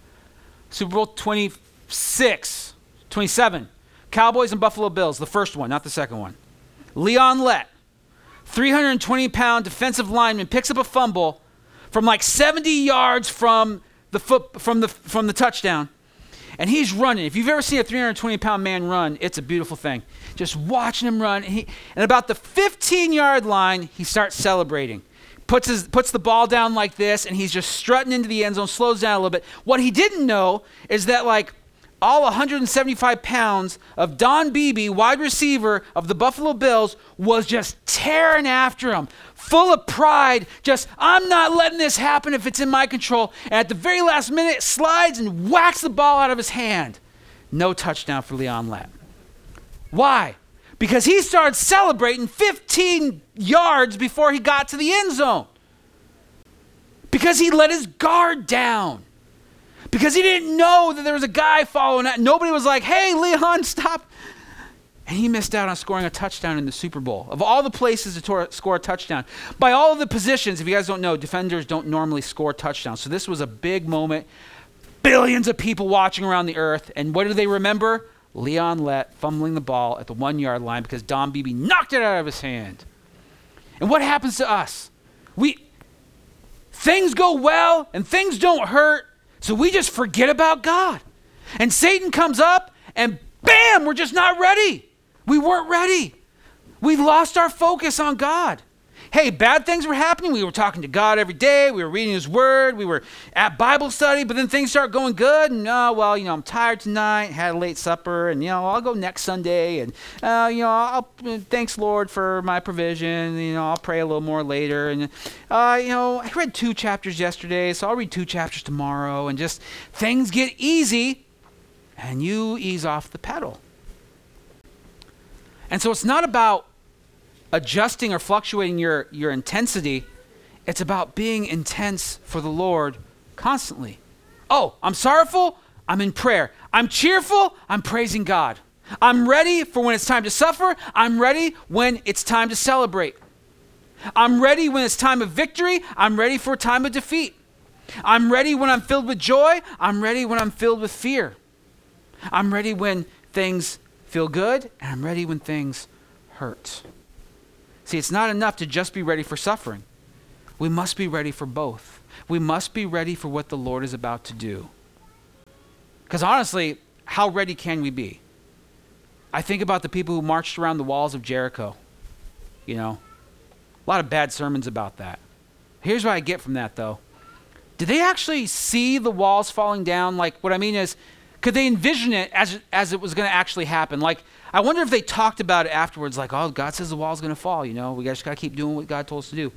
Super Bowl 26, 27. Cowboys and Buffalo Bills, the first one, not the second one. Leon Lett, 320 pound defensive lineman, picks up a fumble from like 70 yards from the, foot, from the, from the touchdown. And he's running. If you've ever seen a 320 pound man run, it's a beautiful thing. Just watching him run. And, he, and about the 15 yard line, he starts celebrating puts, his, puts the ball down like this, and he's just strutting into the end zone, slows down a little bit. What he didn't know is that, like, all 175 pounds of Don Beebe, wide receiver of the Buffalo Bills, was just tearing after him, full of pride. Just, I'm not letting this happen if it's in my control. And at the very last minute, slides and whacks the ball out of his hand. No touchdown for Leon Lett. Why? Because he started celebrating 15 yards before he got to the end zone. Because he let his guard down. Because he didn't know that there was a guy following that. Nobody was like, hey, Leon, stop. And he missed out on scoring a touchdown in the Super Bowl. Of all the places to tor- score a touchdown, by all of the positions, if you guys don't know, defenders don't normally score touchdowns. So this was a big moment. Billions of people watching around the earth. And what do they remember? Leon Lett fumbling the ball at the one yard line because Don Beebe knocked it out of his hand. And what happens to us? We things go well and things don't hurt, so we just forget about God. And Satan comes up and bam, we're just not ready. We weren't ready. We lost our focus on God. Hey, bad things were happening. We were talking to God every day. We were reading His Word. We were at Bible study. But then things start going good. And, oh, well, you know, I'm tired tonight. Had a late supper. And, you know, I'll go next Sunday. And, uh, you know, I'll, thanks, Lord, for my provision. You know, I'll pray a little more later. And, uh, you know, I read two chapters yesterday. So I'll read two chapters tomorrow. And just things get easy. And you ease off the pedal. And so it's not about adjusting or fluctuating your, your intensity. It's about being intense for the Lord constantly. Oh, I'm sorrowful? I'm in prayer. I'm cheerful? I'm praising God. I'm ready for when it's time to suffer. I'm ready when it's time to celebrate. I'm ready when it's time of victory. I'm ready for a time of defeat. I'm ready when I'm filled with joy. I'm ready when I'm filled with fear. I'm ready when things feel good, and I'm ready when things hurt. See, it's not enough to just be ready for suffering. We must be ready for both. We must be ready for what the Lord is about to do. Because honestly, how ready can we be? I think about the people who marched around the walls of Jericho. You know, a lot of bad sermons about that. Here's what I get from that, though. Did they actually see the walls falling down? Like, what I mean is, could they envision it as, as it was going to actually happen? Like, I wonder if they talked about it afterwards, like, oh, God says the wall's going to fall, you know, we just got to keep doing what God told us to do.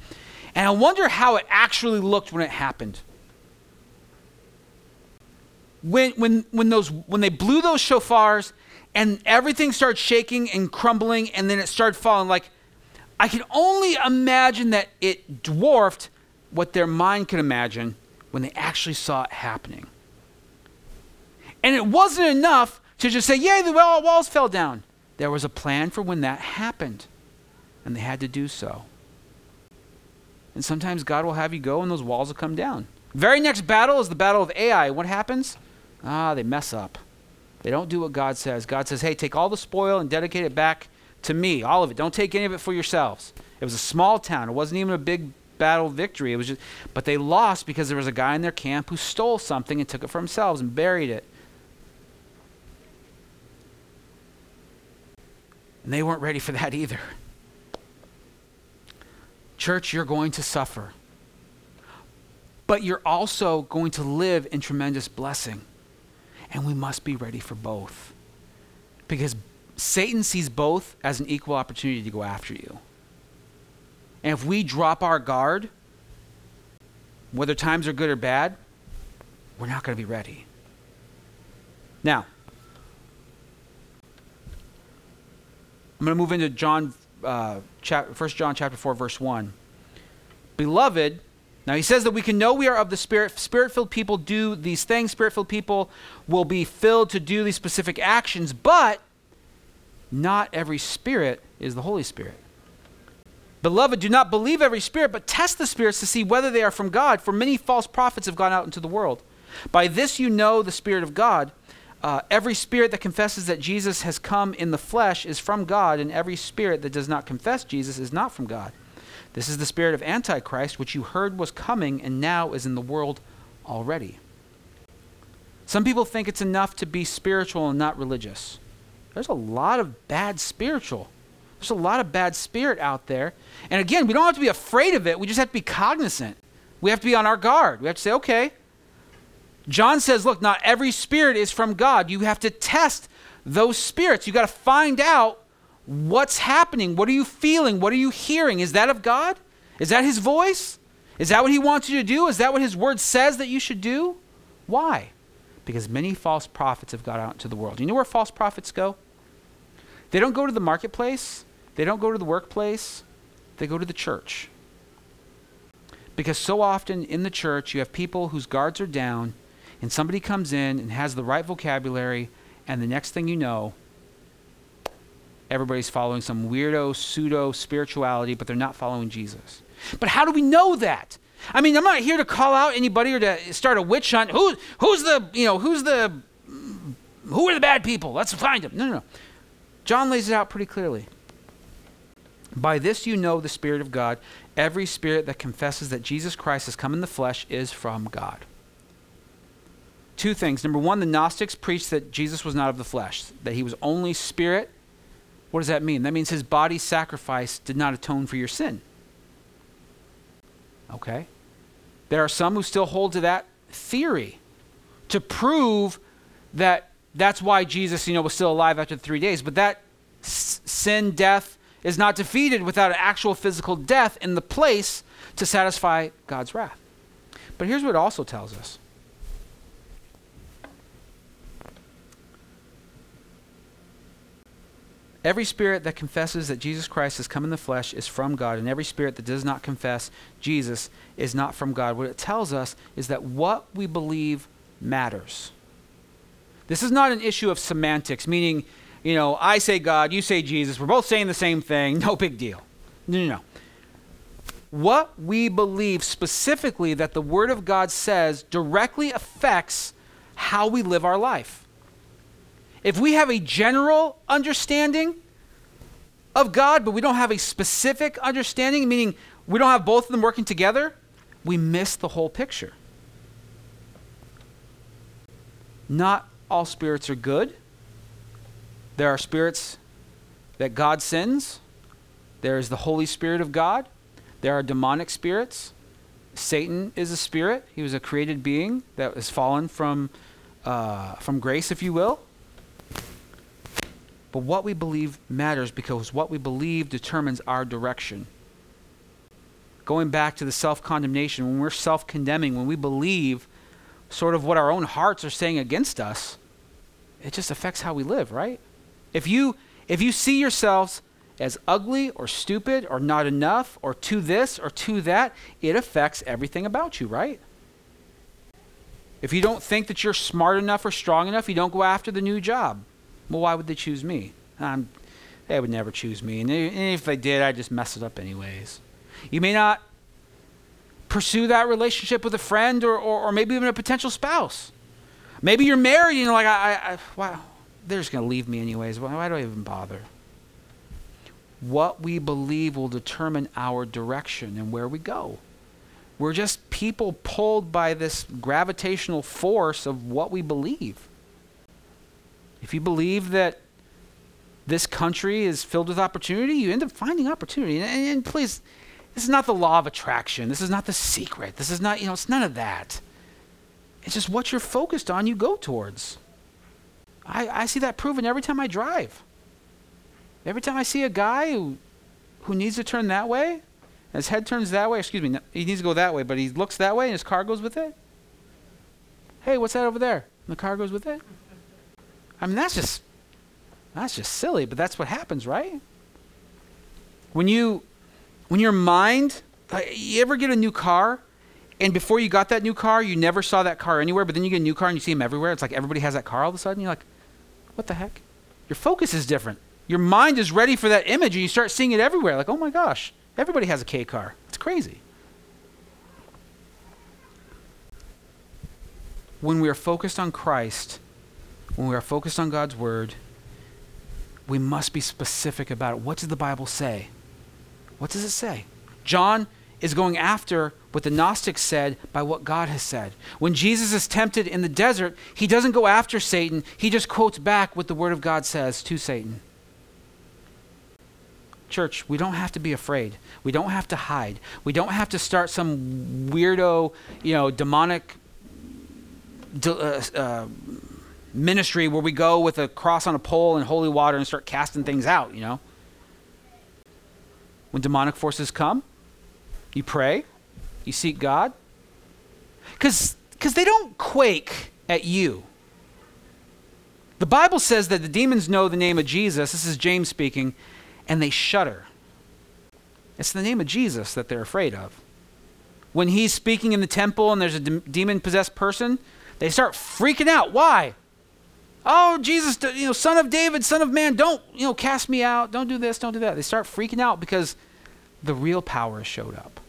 And I wonder how it actually looked when it happened. When, when, when, those, when they blew those shofars and everything started shaking and crumbling and then it started falling, like, I can only imagine that it dwarfed what their mind could imagine when they actually saw it happening. And it wasn't enough to just say, Yay, the walls fell down. There was a plan for when that happened, and they had to do so. And sometimes God will have you go and those walls will come down. Very next battle is the battle of Ai. What happens? Ah, they mess up. They don't do what God says. God says, hey, take all the spoil and dedicate it back to me, all of it. Don't take any of it for yourselves. It was a small town. It wasn't even a big battle victory. It was just, but they lost because there was a guy in their camp who stole something and took it for themselves and buried it. And they weren't ready for that either. Church, you're going to suffer. But you're also going to live in tremendous blessing. And we must be ready for both. Because Satan sees both as an equal opportunity to go after you. And if we drop our guard, whether times are good or bad, we're not going to be ready. Now, I'm going to move into John, uh, chap- 1 John chapter 4, verse 1. Beloved, now he says that we can know we are of the Spirit. Spirit filled people do these things. Spirit filled people will be filled to do these specific actions, but not every spirit is the Holy Spirit. Beloved, do not believe every spirit, but test the spirits to see whether they are from God, for many false prophets have gone out into the world. By this you know the Spirit of God. Uh, every spirit that confesses that Jesus has come in the flesh is from God, and every spirit that does not confess Jesus is not from God. This is the spirit of Antichrist, which you heard was coming and now is in the world already. Some people think it's enough to be spiritual and not religious. There's a lot of bad spiritual. There's a lot of bad spirit out there. And again, we don't have to be afraid of it. We just have to be cognizant. We have to be on our guard. We have to say, okay, John says, look, not every spirit is from God. You have to test those spirits. You got to find out what's happening. What are you feeling? What are you hearing? Is that of God? Is that his voice? Is that what he wants you to do? Is that what his word says that you should do? Why? Because many false prophets have got out into the world. You know where false prophets go? They don't go to the marketplace, they don't go to the workplace, they go to the church. Because so often in the church, you have people whose guards are down and somebody comes in and has the right vocabulary, and the next thing you know, everybody's following some weirdo pseudo spirituality, but they're not following Jesus. But how do we know that? I mean, I'm not here to call out anybody or to start a witch hunt. Who, who's the, you know, who's the, who are the bad people? Let's find them. No, no, no. John lays it out pretty clearly. By this you know the Spirit of God. Every spirit that confesses that Jesus Christ has come in the flesh is from God two things. Number one, the Gnostics preached that Jesus was not of the flesh, that he was only spirit. What does that mean? That means his body sacrifice did not atone for your sin. Okay? There are some who still hold to that theory to prove that that's why Jesus, you know, was still alive after three days. But that s- sin, death, is not defeated without an actual physical death in the place to satisfy God's wrath. But here's what it also tells us Every spirit that confesses that Jesus Christ has come in the flesh is from God, and every spirit that does not confess Jesus is not from God. What it tells us is that what we believe matters. This is not an issue of semantics, meaning, you know, I say God, you say Jesus, we're both saying the same thing, no big deal. No, no, no. What we believe specifically that the Word of God says directly affects how we live our life. If we have a general understanding of God, but we don't have a specific understanding, meaning we don't have both of them working together, we miss the whole picture. Not all spirits are good. There are spirits that God sends. There is the Holy Spirit of God. There are demonic spirits. Satan is a spirit. He was a created being that has fallen from, uh, from grace, if you will. But what we believe matters because what we believe determines our direction. Going back to the self condemnation, when we're self condemning, when we believe sort of what our own hearts are saying against us, it just affects how we live, right? If you if you see yourselves as ugly or stupid or not enough or to this or to that, it affects everything about you, right? If you don't think that you're smart enough or strong enough, you don't go after the new job. Well, why would they choose me? I'm, they would never choose me. And if they did, I'd just mess it up anyways. You may not pursue that relationship with a friend or, or, or maybe even a potential spouse. Maybe you're married and you're like, I, I, I wow, they're just going to leave me anyways. Why, why do I even bother? What we believe will determine our direction and where we go. We're just people pulled by this gravitational force of what we believe. If you believe that this country is filled with opportunity, you end up finding opportunity. And, and, please, this is not the law of attraction. This is not the secret. This is not, you know, it's none of that. It's just what you're focused on, you go towards. I, I see that proven every time I drive. Every time I see a guy who, who needs to turn that way, his head turns that way, excuse me, he needs to go that way, but he looks that way and his car goes with it. Hey, what's that over there? And the car goes with it. I mean, that's just that's just silly, but that's what happens, right? When you when your mind, uh, you ever get a new car and before you got that new car, you never saw that car anywhere, but then you get a new car and you see them everywhere. It's like everybody has that car all of a sudden. You're like, what the heck? Your focus is different. Your mind is ready for that image and you start seeing it everywhere. Like, oh my gosh, everybody has a K car. It's crazy. When we are focused on Christ, when we are focused on God's word, we must be specific about it. What does the Bible say? What does it say? John is going after what the Gnostics said by what God has said. When Jesus is tempted in the desert, he doesn't go after Satan, he just quotes back what the Word of God says to Satan. Church, we don't have to be afraid. We don't have to hide. We don't have to start some weirdo, you know, demonic uh, uh, ministry where we go with a cross on a pole and holy water and start casting things out, you know? When demonic forces come, you pray, you seek God. Because they don't quake at you. The Bible says that the demons know the name of Jesus. This is James speaking, and they shudder. It's the name of Jesus that they're afraid of. When he's speaking in the temple and there's a de- demon possessed person, they start freaking out. Why? Oh, Jesus, you know, son of David, son of man, don't, you know, cast me out. Don't do this, don't do that. They start freaking out because the real power has showed up.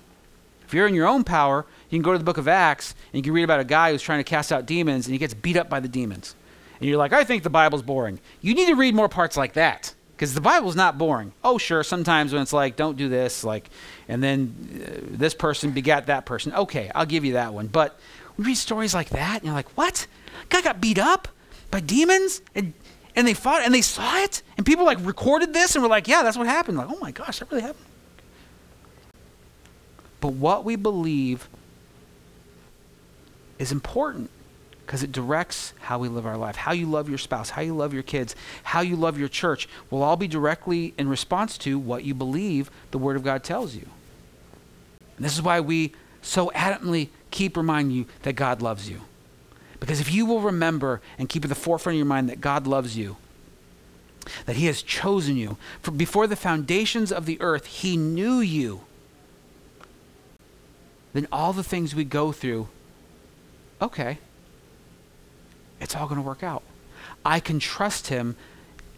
If you're in your own power, you can go to the book of Acts and you can read about a guy who's trying to cast out demons and he gets beat up by the demons. And you're like, I think the Bible's boring. You need to read more parts like that because the Bible's not boring. Oh, sure, sometimes when it's like, don't do this, like, and then uh, this person begat that person. Okay, I'll give you that one. But we read stories like that and you're like, what? Guy got beat up? By demons and and they fought and they saw it and people like recorded this and were like yeah that's what happened like oh my gosh that really happened But what we believe is important because it directs how we live our life. How you love your spouse, how you love your kids, how you love your church will all be directly in response to what you believe the Word of God tells you. And this is why we so adamantly keep reminding you that God loves you. Because if you will remember and keep at the forefront of your mind that God loves you, that He has chosen you, for before the foundations of the earth, He knew you, then all the things we go through, okay, it's all going to work out. I can trust Him,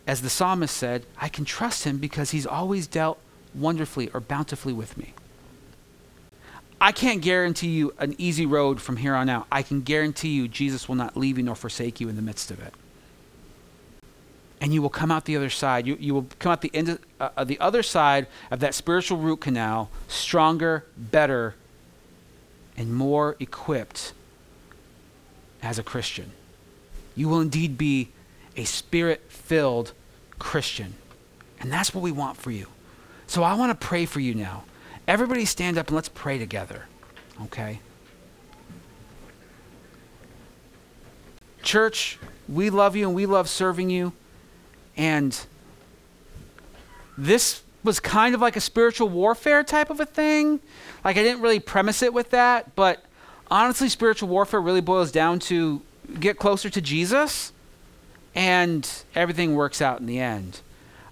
as the psalmist said, I can trust Him because He's always dealt wonderfully or bountifully with me. I can't guarantee you an easy road from here on out. I can guarantee you Jesus will not leave you nor forsake you in the midst of it. And you will come out the other side. You, you will come out the, end of, uh, the other side of that spiritual root canal stronger, better, and more equipped as a Christian. You will indeed be a spirit filled Christian. And that's what we want for you. So I want to pray for you now. Everybody stand up and let's pray together. Okay? Church, we love you and we love serving you. And this was kind of like a spiritual warfare type of a thing. Like I didn't really premise it with that, but honestly, spiritual warfare really boils down to get closer to Jesus, and everything works out in the end.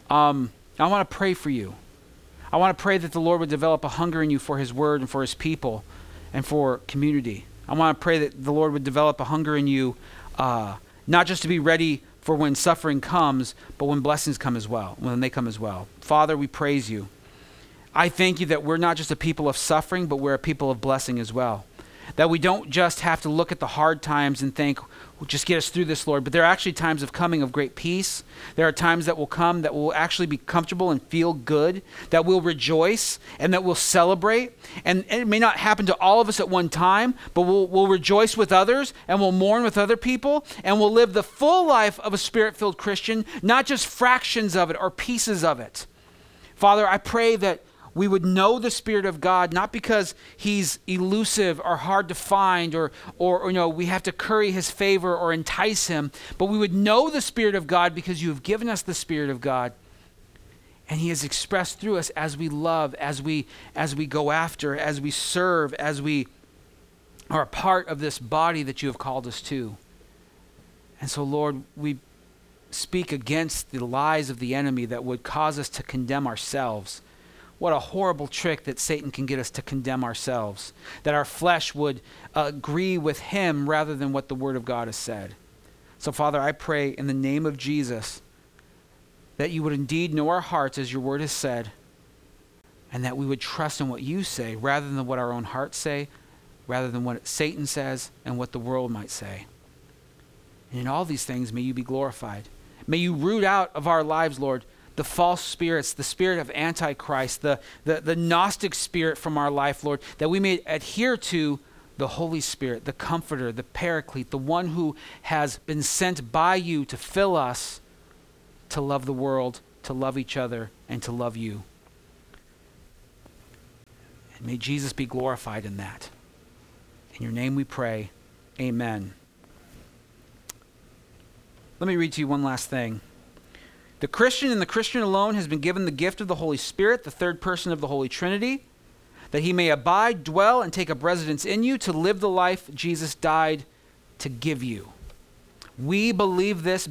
Um, I want to pray for you. I want to pray that the Lord would develop a hunger in you for His Word and for His people and for community. I want to pray that the Lord would develop a hunger in you, uh, not just to be ready for when suffering comes, but when blessings come as well, when they come as well. Father, we praise you. I thank you that we're not just a people of suffering, but we're a people of blessing as well. That we don't just have to look at the hard times and think, just get us through this, Lord. But there are actually times of coming of great peace. There are times that will come that will actually be comfortable and feel good, that will rejoice and that will celebrate. And, and, it may not happen to all of us at one time, but we'll, we'll rejoice with others and we'll mourn with other people and we'll live the full life of a spirit filled Christian, not just fractions of it or pieces of it. Father, I pray that we would know the Spirit of God, not because he's elusive or hard to find or, or, or, you know, we have to curry his favor or entice him, but we would know the Spirit of God because you have given us the Spirit of God. And he is expressed through us as we love, as we, as we go after, as we serve, as we are a part of this body that you have called us to. And so, Lord, we speak against the lies of the enemy that would cause us to condemn ourselves what a horrible trick that Satan can get us to condemn ourselves, that our flesh would uh, agree with him rather than what the Word of God has said. So, Father, I pray in the name of Jesus that you would indeed know our hearts as your Word has said, and that we would trust in what you say rather than what our own hearts say, rather than what Satan says and what the world might say. And in all these things, may you be glorified. May you root out of our lives, Lord, the false spirits, the spirit of Antichrist, the, the, the Gnostic spirit from our life, Lord, that we may adhere to the Holy Spirit, the Comforter, the Paraclete, the one who has been sent by you to fill us to love the world, to love each other, and to love you. And may Jesus be glorified in that. In your name we pray. Amen. Let me read to you one last thing. The Christian and the Christian alone has been given the gift of the Holy Spirit, the third person of the Holy Trinity, that he may abide, dwell, and take up residence in you to live the life Jesus died to give you. We believe this